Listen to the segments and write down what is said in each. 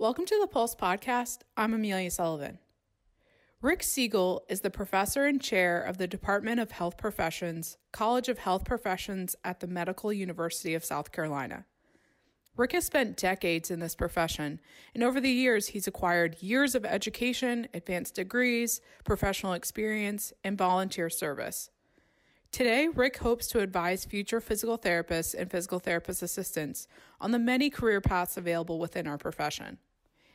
Welcome to the Pulse Podcast. I'm Amelia Sullivan. Rick Segal is the professor and chair of the Department of Health Professions, College of Health Professions at the Medical University of South Carolina. Rick has spent decades in this profession, and over the years, he's acquired years of education, advanced degrees, professional experience, and volunteer service. Today, Rick hopes to advise future physical therapists and physical therapist assistants on the many career paths available within our profession.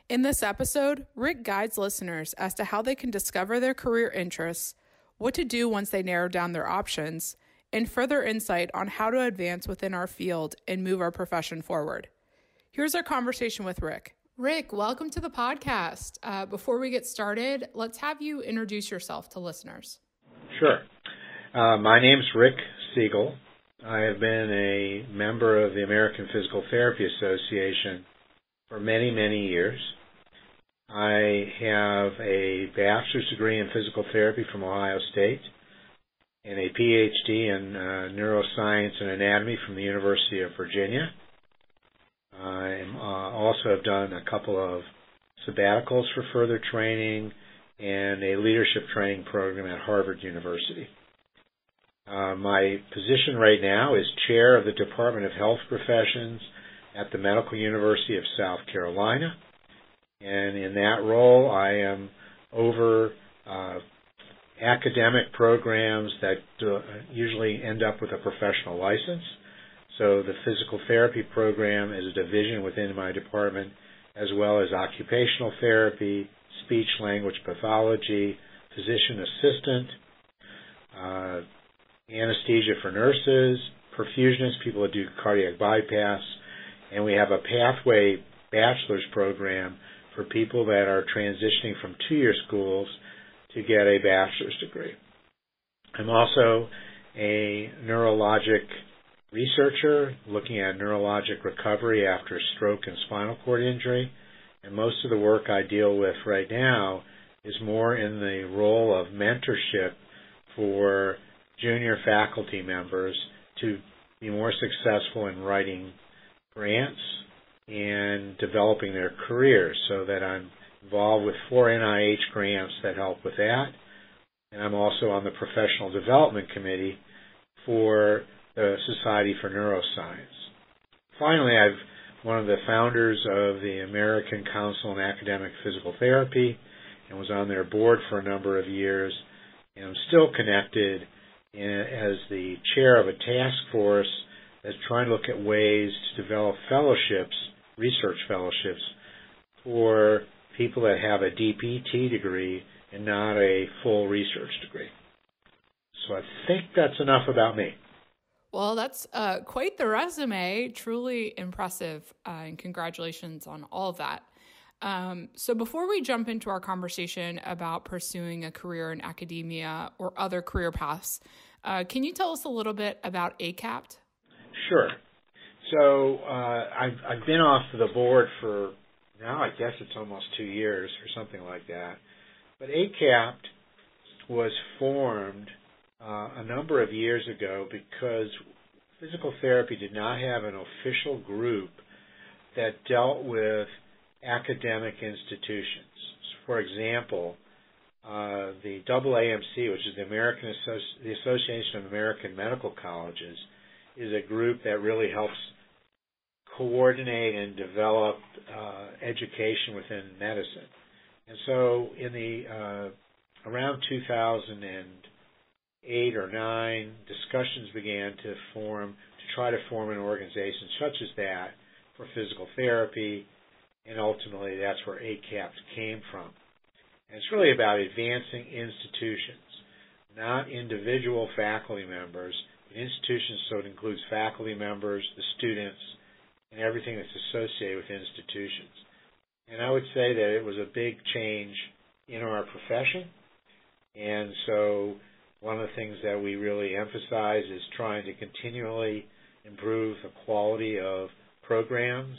In this episode, Rick guides listeners as to how they can discover their career interests, what to do once they narrow down their options, and further insight on how to advance within our field and move our profession forward. Here's our conversation with Rick. Rick, welcome to the podcast. Uh, before we get started, let's have you introduce yourself to listeners. Sure. Uh, my name's Rick Segal. I have been a member of the American Physical Therapy Association for many, many years. I have a bachelor's degree in physical therapy from Ohio State and a PhD in uh, neuroscience and anatomy from the University of Virginia. I uh, also have done a couple of sabbaticals for further training and a leadership training program at Harvard University. Uh, my position right now is chair of the Department of Health Professions at the Medical University of South Carolina. And in that role, I am over uh, academic programs that uh, usually end up with a professional license. So the physical therapy program is a division within my department, as well as occupational therapy, speech language pathology, physician assistant, uh, anesthesia for nurses, perfusionists, people that do cardiac bypass, and we have a pathway bachelor's program for people that are transitioning from two-year schools to get a bachelor's degree. I'm also a neurologic researcher looking at neurologic recovery after stroke and spinal cord injury. And most of the work I deal with right now is more in the role of mentorship for junior faculty members to be more successful in writing grants and developing their careers so that I'm involved with four NIH grants that help with that. And I'm also on the professional development committee for the Society for Neuroscience. Finally, I'm one of the founders of the American Council on Academic Physical Therapy and was on their board for a number of years. And I'm still connected as the chair of a task force that's trying to look at ways to develop fellowships, research fellowships, for people that have a DPT degree and not a full research degree. So I think that's enough about me. Well, that's uh, quite the resume. Truly impressive. Uh, and congratulations on all of that. Um, so, before we jump into our conversation about pursuing a career in academia or other career paths, uh, can you tell us a little bit about ACAPT? Sure. So uh, I've I've been off the board for now. I guess it's almost two years or something like that. But ACAPT was formed uh, a number of years ago because physical therapy did not have an official group that dealt with academic institutions. For example, uh, the AAMC, which is the American Associ- the Association of American Medical Colleges, is a group that really helps coordinate and develop uh, education within medicine. And so, in the uh, around 2008 or nine, discussions began to form to try to form an organization such as that for physical therapy, and ultimately that's where ACAPT came from. And it's really about advancing institutions, not individual faculty members, institutions, so it includes faculty members, the students, and everything that's associated with institutions. And I would say that it was a big change in our profession. And so one of the things that we really emphasize is trying to continually improve the quality of programs,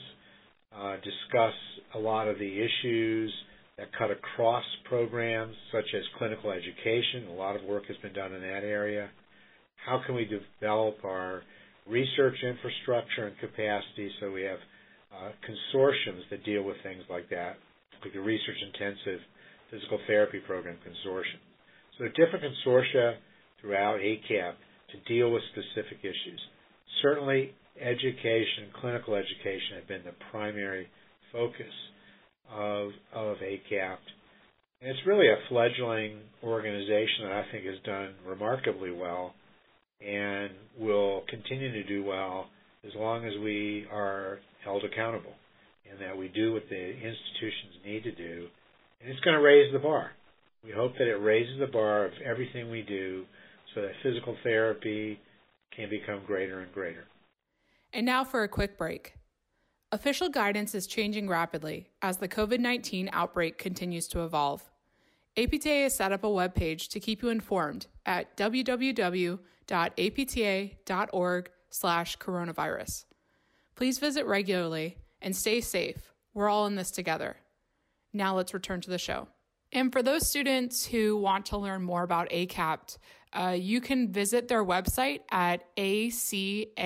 uh, discuss a lot of the issues that cut across programs, such as clinical education. A lot of work has been done in that area how can we develop our research infrastructure and capacity so we have uh, consortiums that deal with things like that, like the Research Intensive Physical Therapy Program Consortium. So there are different consortia throughout ACAPT to deal with specific issues. Certainly, education, clinical education, have been the primary focus of of ACAPT. And it's really a fledgling organization that I think has done remarkably well and will continue to do well as long as we are held accountable and that we do what the institutions need to do. And it's going to raise the bar. We hope that it raises the bar of everything we do so that physical therapy can become greater and greater. And now for a quick break. Official guidance is changing rapidly as the COVID 19 outbreak continues to evolve. APTA has set up a webpage to keep you informed at www.apta.org slash coronavirus. Please visit regularly and stay safe. We're all in this together. Now let's return to the show. And for those students who want to learn more about ACAPT, uh, you can visit their website at acapt.org.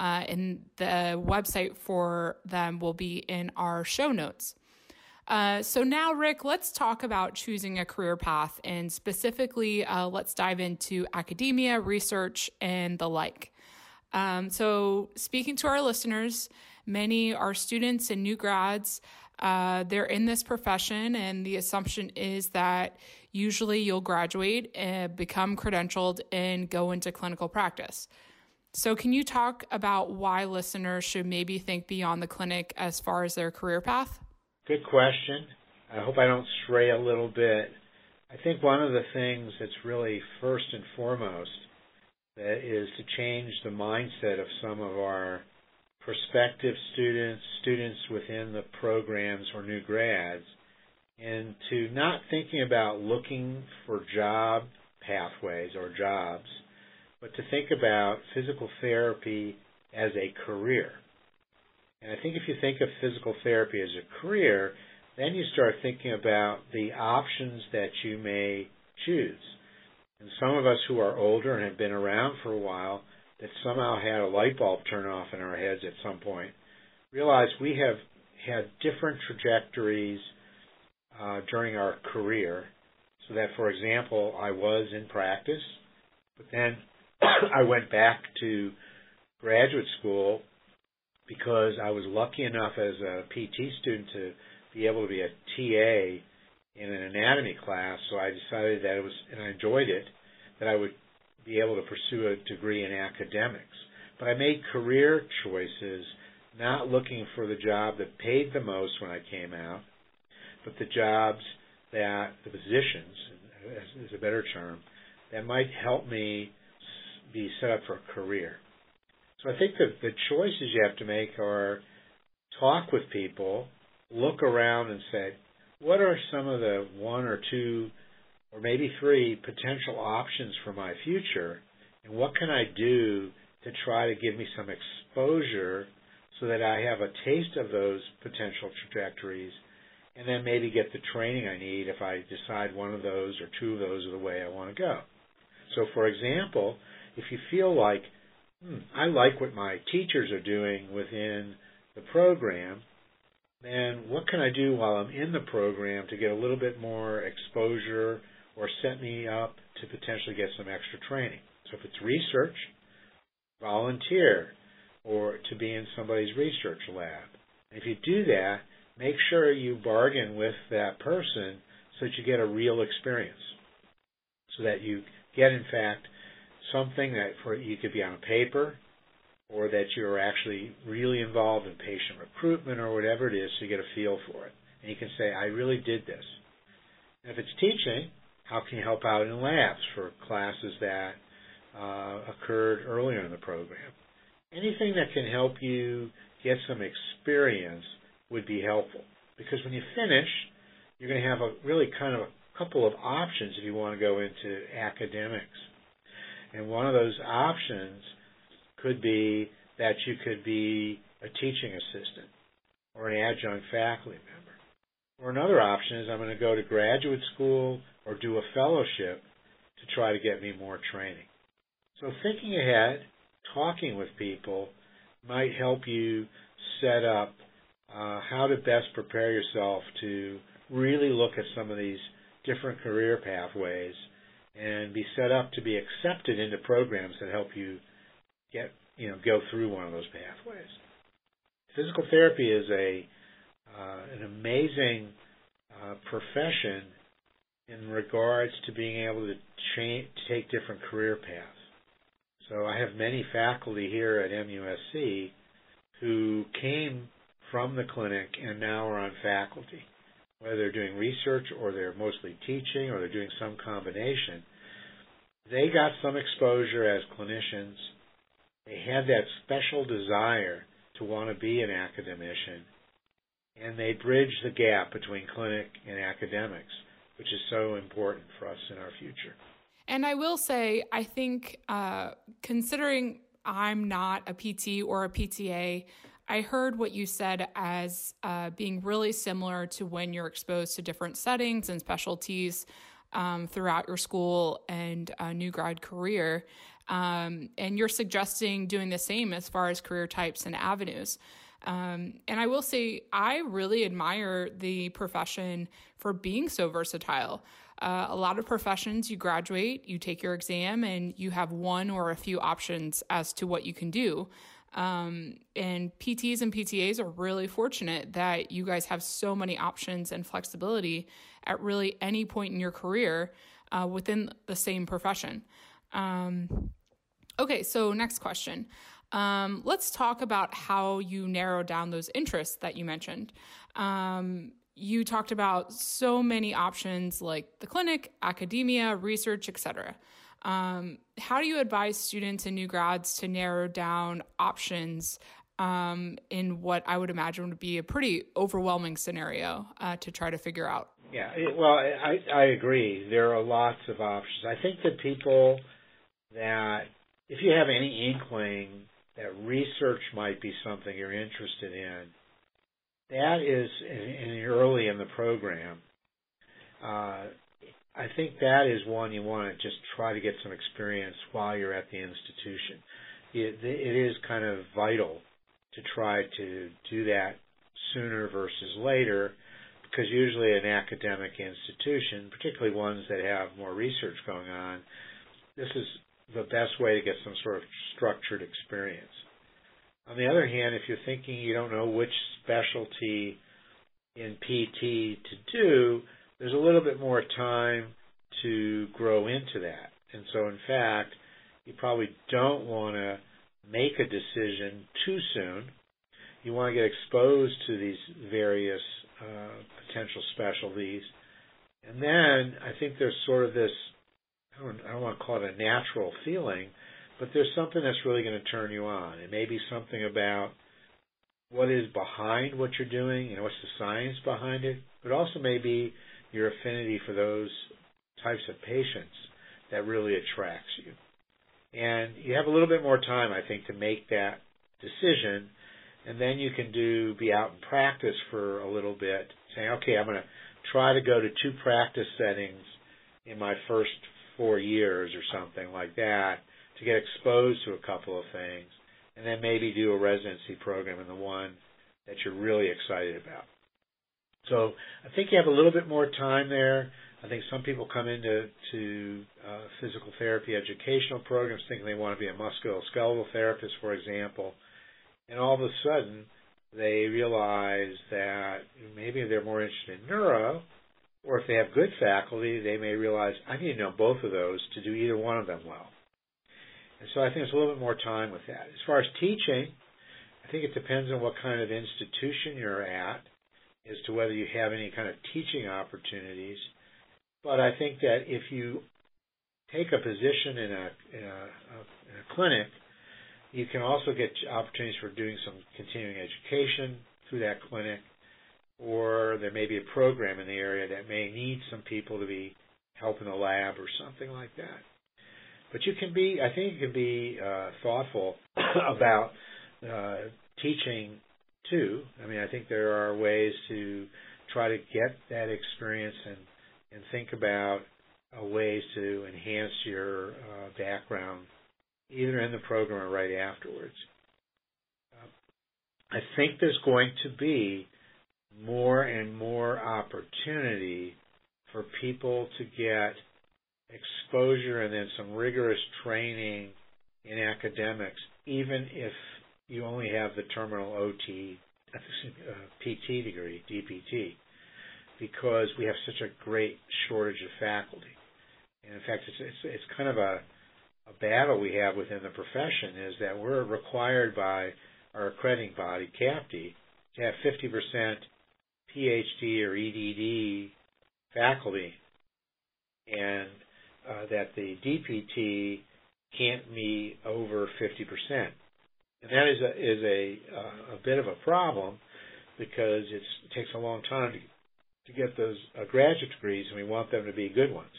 Uh, and the website for them will be in our show notes. Uh, so now, Rick, let's talk about choosing a career path, and specifically, uh, let's dive into academia, research, and the like. Um, so, speaking to our listeners, many are students and new grads. Uh, they're in this profession, and the assumption is that usually you'll graduate and become credentialed and go into clinical practice. So, can you talk about why listeners should maybe think beyond the clinic as far as their career path? Good question. I hope I don't stray a little bit. I think one of the things that's really first and foremost that is to change the mindset of some of our prospective students, students within the programs or new grads, and to not thinking about looking for job pathways or jobs, but to think about physical therapy as a career. And I think if you think of physical therapy as a career, then you start thinking about the options that you may choose. And some of us who are older and have been around for a while, that somehow had a light bulb turn off in our heads at some point, realize we have had different trajectories uh, during our career. So that, for example, I was in practice, but then I went back to graduate school because I was lucky enough as a PT student to be able to be a TA in an anatomy class. So I decided that it was, and I enjoyed it, that I would be able to pursue a degree in academics. But I made career choices not looking for the job that paid the most when I came out, but the jobs that, the positions, is a better term, that might help me be set up for a career. So I think that the choices you have to make are talk with people, look around and say, what are some of the one or two or maybe three potential options for my future, and what can I do to try to give me some exposure so that I have a taste of those potential trajectories, and then maybe get the training I need if I decide one of those or two of those are the way I want to go. So, for example, if you feel like hmm, I like what my teachers are doing within the program, then what can I do while I'm in the program to get a little bit more exposure or set me up to potentially get some extra training? So if it's research, volunteer or to be in somebody's research lab. If you do that, make sure you bargain with that person so that you get a real experience. So that you get, in fact, something that for you could be on paper or that you're actually really involved in patient recruitment or whatever it is so you get a feel for it. And you can say, I really did this. And if it's teaching, how can you help out in labs for classes that uh, occurred earlier in the program? Anything that can help you get some experience would be helpful. Because when you finish, you're going to have a really kind of a couple of options if you want to go into academics. And one of those options could be that you could be a teaching assistant or an adjunct faculty member. Or another option is I'm going to go to graduate school or do a fellowship to try to get me more training. So thinking ahead, talking with people, might help you set up uh, how to best prepare yourself to really look at some of these different career pathways and be set up to be accepted into programs that help you get you know go through one of those pathways. Physical therapy is a uh, an amazing uh, profession in regards to being able to, cha- to take different career paths. So I have many faculty here at MUSC who came from the clinic and now are on faculty, whether they're doing research or they're mostly teaching or they're doing some combination. They got some exposure as clinicians. They had that special desire to want to be an academician, and they bridge the gap between clinic and academics, which is so important for us in our future. And I will say, I think uh, considering I'm not a PT or a PTA, I heard what you said as uh, being really similar to when you're exposed to different settings and specialties um, throughout your school and new grad career. Um, and you're suggesting doing the same as far as career types and avenues. Um, and I will say, I really admire the profession for being so versatile. Uh, a lot of professions, you graduate, you take your exam, and you have one or a few options as to what you can do. Um, and PTs and PTAs are really fortunate that you guys have so many options and flexibility at really any point in your career uh, within the same profession. Um, okay, so next question. Um, let's talk about how you narrow down those interests that you mentioned. Um, you talked about so many options like the clinic, academia, research, etc. Um, how do you advise students and new grads to narrow down options um, in what I would imagine would be a pretty overwhelming scenario uh, to try to figure out? Yeah, well, I, I agree. There are lots of options. I think that people that, if you have any inkling that research might be something you're interested in, that is in, in early in the program. Uh, I think that is one you want to just try to get some experience while you're at the institution. It, it is kind of vital to try to do that sooner versus later because usually an academic institution, particularly ones that have more research going on, this is the best way to get some sort of structured experience. On the other hand, if you're thinking you don't know which specialty in PT to do, there's a little bit more time to grow into that. And so, in fact, you probably don't want to make a decision too soon. You want to get exposed to these various uh, potential specialties. And then I think there's sort of this, I don't, I don't want to call it a natural feeling, but there's something that's really going to turn you on. It may be something about what is behind what you're doing, you know, what's the science behind it, but also maybe your affinity for those types of patients that really attracts you. And you have a little bit more time, I think, to make that decision, and then you can do be out in practice for a little bit, saying, okay, I'm going to try to go to two practice settings in my first four years or something like that to get exposed to a couple of things, and then maybe do a residency program in the one that you're really excited about. So I think you have a little bit more time there. I think some people come into to uh, physical therapy educational programs thinking they want to be a musculoskeletal therapist, for example, and all of a sudden they realize that maybe they're more interested in neuro, or if they have good faculty, they may realize I need to know both of those to do either one of them well. And so I think it's a little bit more time with that. As far as teaching, I think it depends on what kind of institution you're at as to whether you have any kind of teaching opportunities. But I think that if you take a position in a, in a, in a clinic, you can also get opportunities for doing some continuing education through that clinic, or there may be a program in the area that may need some people to be helping the lab or something like that. But you can be, I think you can be uh, thoughtful about uh, teaching too. I mean, I think there are ways to try to get that experience and and think about uh, ways to enhance your uh, background, either in the program or right afterwards. I think there's going to be more and more opportunity for people to get exposure and then some rigorous training in academics, even if you only have the terminal OT, uh, PT degree, DPT, because we have such a great shortage of faculty. And in fact, it's, it's, it's kind of a, a battle we have within the profession is that we're required by our accrediting body, CAPTE, to have 50% PhD or EDD faculty, and uh, that the DPT can't be over 50%. And that is a, is a, uh, a bit of a problem because it takes a long time to, to get those uh, graduate degrees, and we want them to be good ones.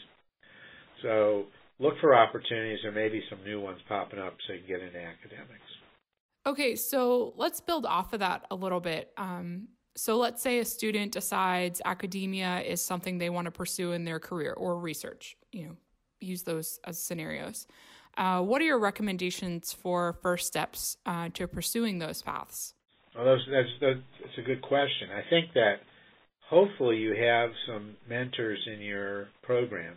So look for opportunities. There may be some new ones popping up so you can get into academics. Okay, so let's build off of that a little bit. Um, so let's say a student decides academia is something they want to pursue in their career or research. You know, use those as scenarios. Uh, what are your recommendations for first steps uh, to pursuing those paths? Well, that's, that's, that's a good question. I think that hopefully you have some mentors in your program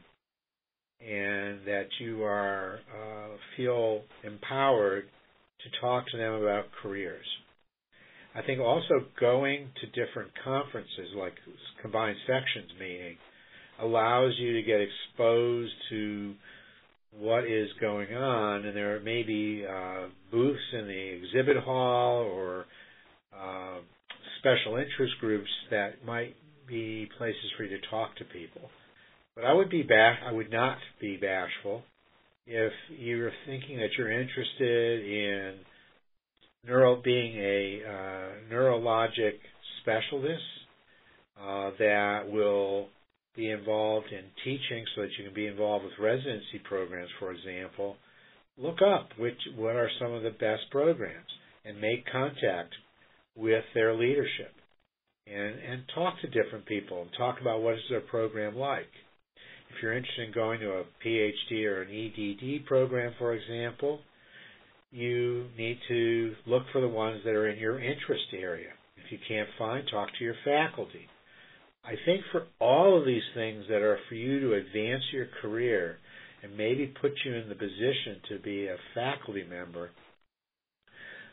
and that you are uh, feel empowered to talk to them about careers. I think also going to different conferences like combined sections meeting allows you to get exposed to what is going on, and there may be uh, booths in the exhibit hall or uh, special interest groups that might be places for you to talk to people. But I would be bash- I would not be bashful if you're thinking that you're interested in neuro being a uh, neurologic specialist uh, that will be involved in teaching so that you can be involved with residency programs, for example, look up which what are some of the best programs and make contact with their leadership and and talk to different people and talk about what is their program like. If you're interested in going to a PhD or an EDD program, for example, you need to look for the ones that are in your interest area. If you can't find, talk to your faculty. I think for all of these things that are for you to advance your career and maybe put you in the position to be a faculty member,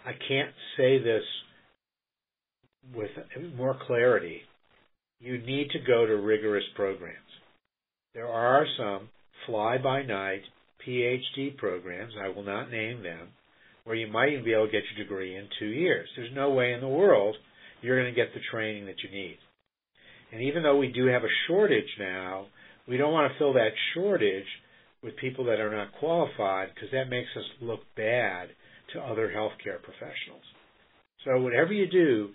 I can't say this with more clarity. You need to go to rigorous programs. There are some fly by night PhD programs, I will not name them, where you might even be able to get your degree in two years. There's no way in the world you're going to get the training that you need. And even though we do have a shortage now, we don't want to fill that shortage with people that are not qualified because that makes us look bad to other healthcare professionals. So whatever you do,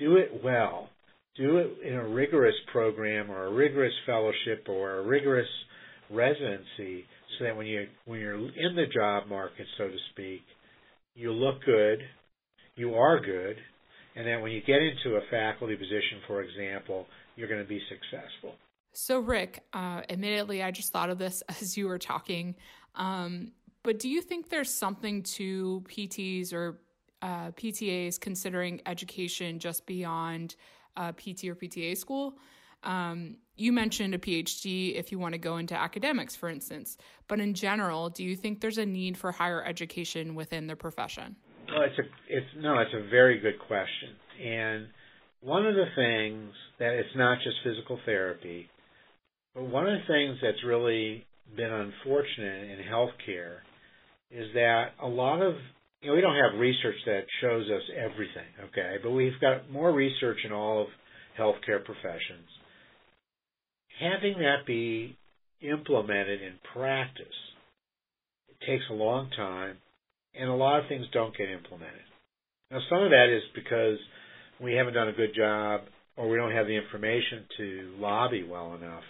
do it well. Do it in a rigorous program or a rigorous fellowship or a rigorous residency so that when you when you're in the job market, so to speak, you look good, you are good, and that when you get into a faculty position, for example, you're going to be successful. So, Rick, uh, admittedly, I just thought of this as you were talking. Um, but do you think there's something to PTs or uh, PTAs considering education just beyond uh, PT or PTA school? Um, you mentioned a PhD if you want to go into academics, for instance. But in general, do you think there's a need for higher education within the profession? Well, it's a it's no, it's a very good question. And one of the things that it's not just physical therapy, but one of the things that's really been unfortunate in healthcare is that a lot of you know we don't have research that shows us everything, okay, but we've got more research in all of healthcare professions having that be implemented in practice it takes a long time, and a lot of things don't get implemented. Now, some of that is because we haven't done a good job or we don't have the information to lobby well enough.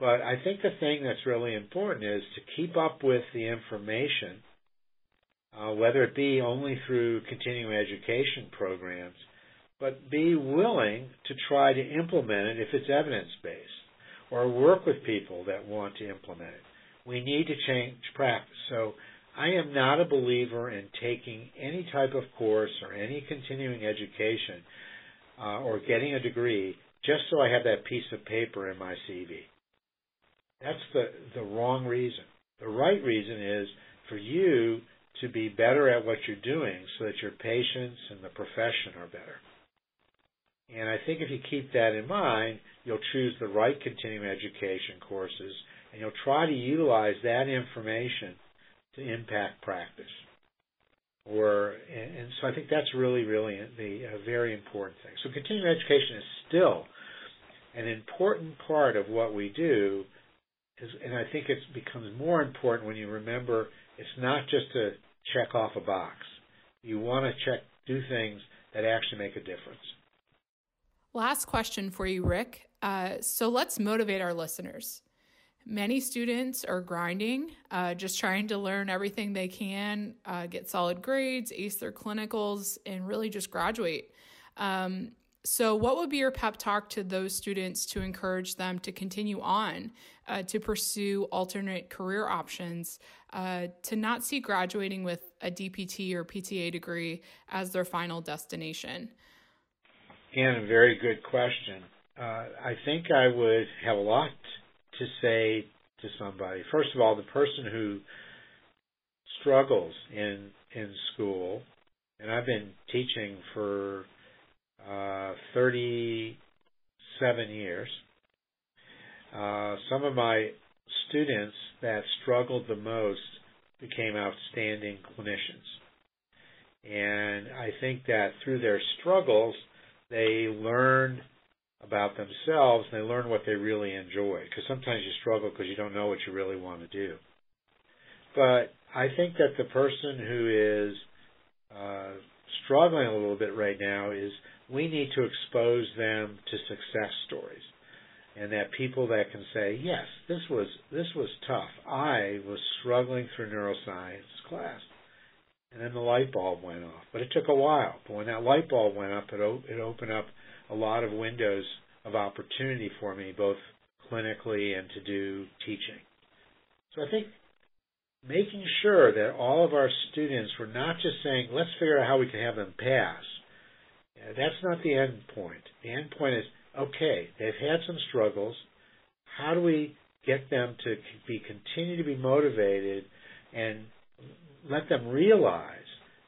But I think the thing that's really important is to keep up with the information, uh, whether it be only through continuing education programs but be willing to try to implement it if it's evidence based or work with people that want to implement it. We need to change practice. So I am not a believer in taking any type of course or any continuing education uh, or getting a degree just so I have that piece of paper in my CV. That's the, the wrong reason. The right reason is for you to be better at what you're doing so that your patients and the profession are better. And I think if you keep that in mind, you'll choose the right continuing education courses and you'll try to utilize that information to impact practice. Or and, so I think that's really, really the a very important thing. So continuing education is still an important part of what we do, is, and I think it becomes more important when you remember it's not just to check off a box. You want to check, do things that actually make a difference. Last question for you, Rick. Uh, so let's motivate our listeners. Many students are grinding, uh, just trying to learn everything they can, uh, get solid grades, ace their clinicals, and really just graduate. Um, so, what would be your pep talk to those students to encourage them to continue on, uh, to pursue alternate career options, uh, to not see graduating with a DPT or PTA degree as their final destination? Again, a very good question. Uh, I think I would have a lot to say to somebody. First of all, the person who struggles in in school, and I've been teaching for uh, 37 years. Uh, some of my students that struggled the most became outstanding clinicians. And I think that through their struggles, they learned about themselves and they learn what they really enjoy. Because sometimes you struggle because you don't know what you really want to do. But I think that the person who is uh, struggling a little bit right now is we need to expose them to success stories and that people that can say, yes, this was this was tough. I was struggling through neuroscience class, and then the light bulb went off. But it took a while. But when that light bulb went up, it it opened up a lot of windows of opportunity for me, both clinically and to do teaching. So I think making sure that all of our students were not just saying, let's figure out how we can have them pass. That's not the end point. The end point is, okay, they've had some struggles. How do we get them to be continue to be motivated and let them realize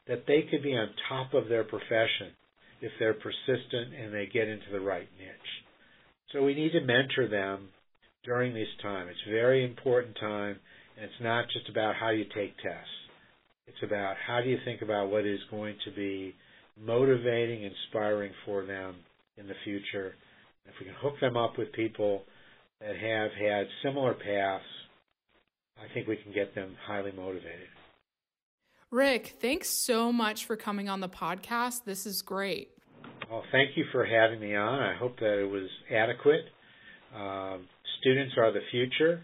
that they could be on top of their profession if they're persistent and they get into the right niche. So we need to mentor them during this time. It's a very important time, and it's not just about how you take tests. It's about how do you think about what is going to be motivating, inspiring for them in the future. If we can hook them up with people that have had similar paths, I think we can get them highly motivated. Rick, thanks so much for coming on the podcast. This is great. Well, thank you for having me on. I hope that it was adequate. Um, students are the future,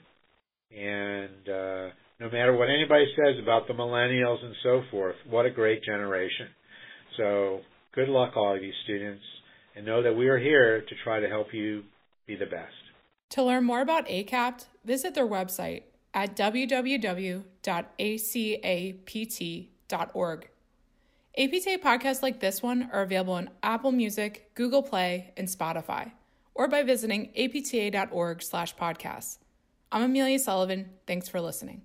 and uh, no matter what anybody says about the millennials and so forth, what a great generation. So good luck, all of you students, and know that we are here to try to help you be the best. To learn more about ACAPT, visit their website at www.acapt.org. APTA podcasts like this one are available on Apple Music, Google Play, and Spotify, or by visiting apta.org slash podcasts. I'm Amelia Sullivan. Thanks for listening.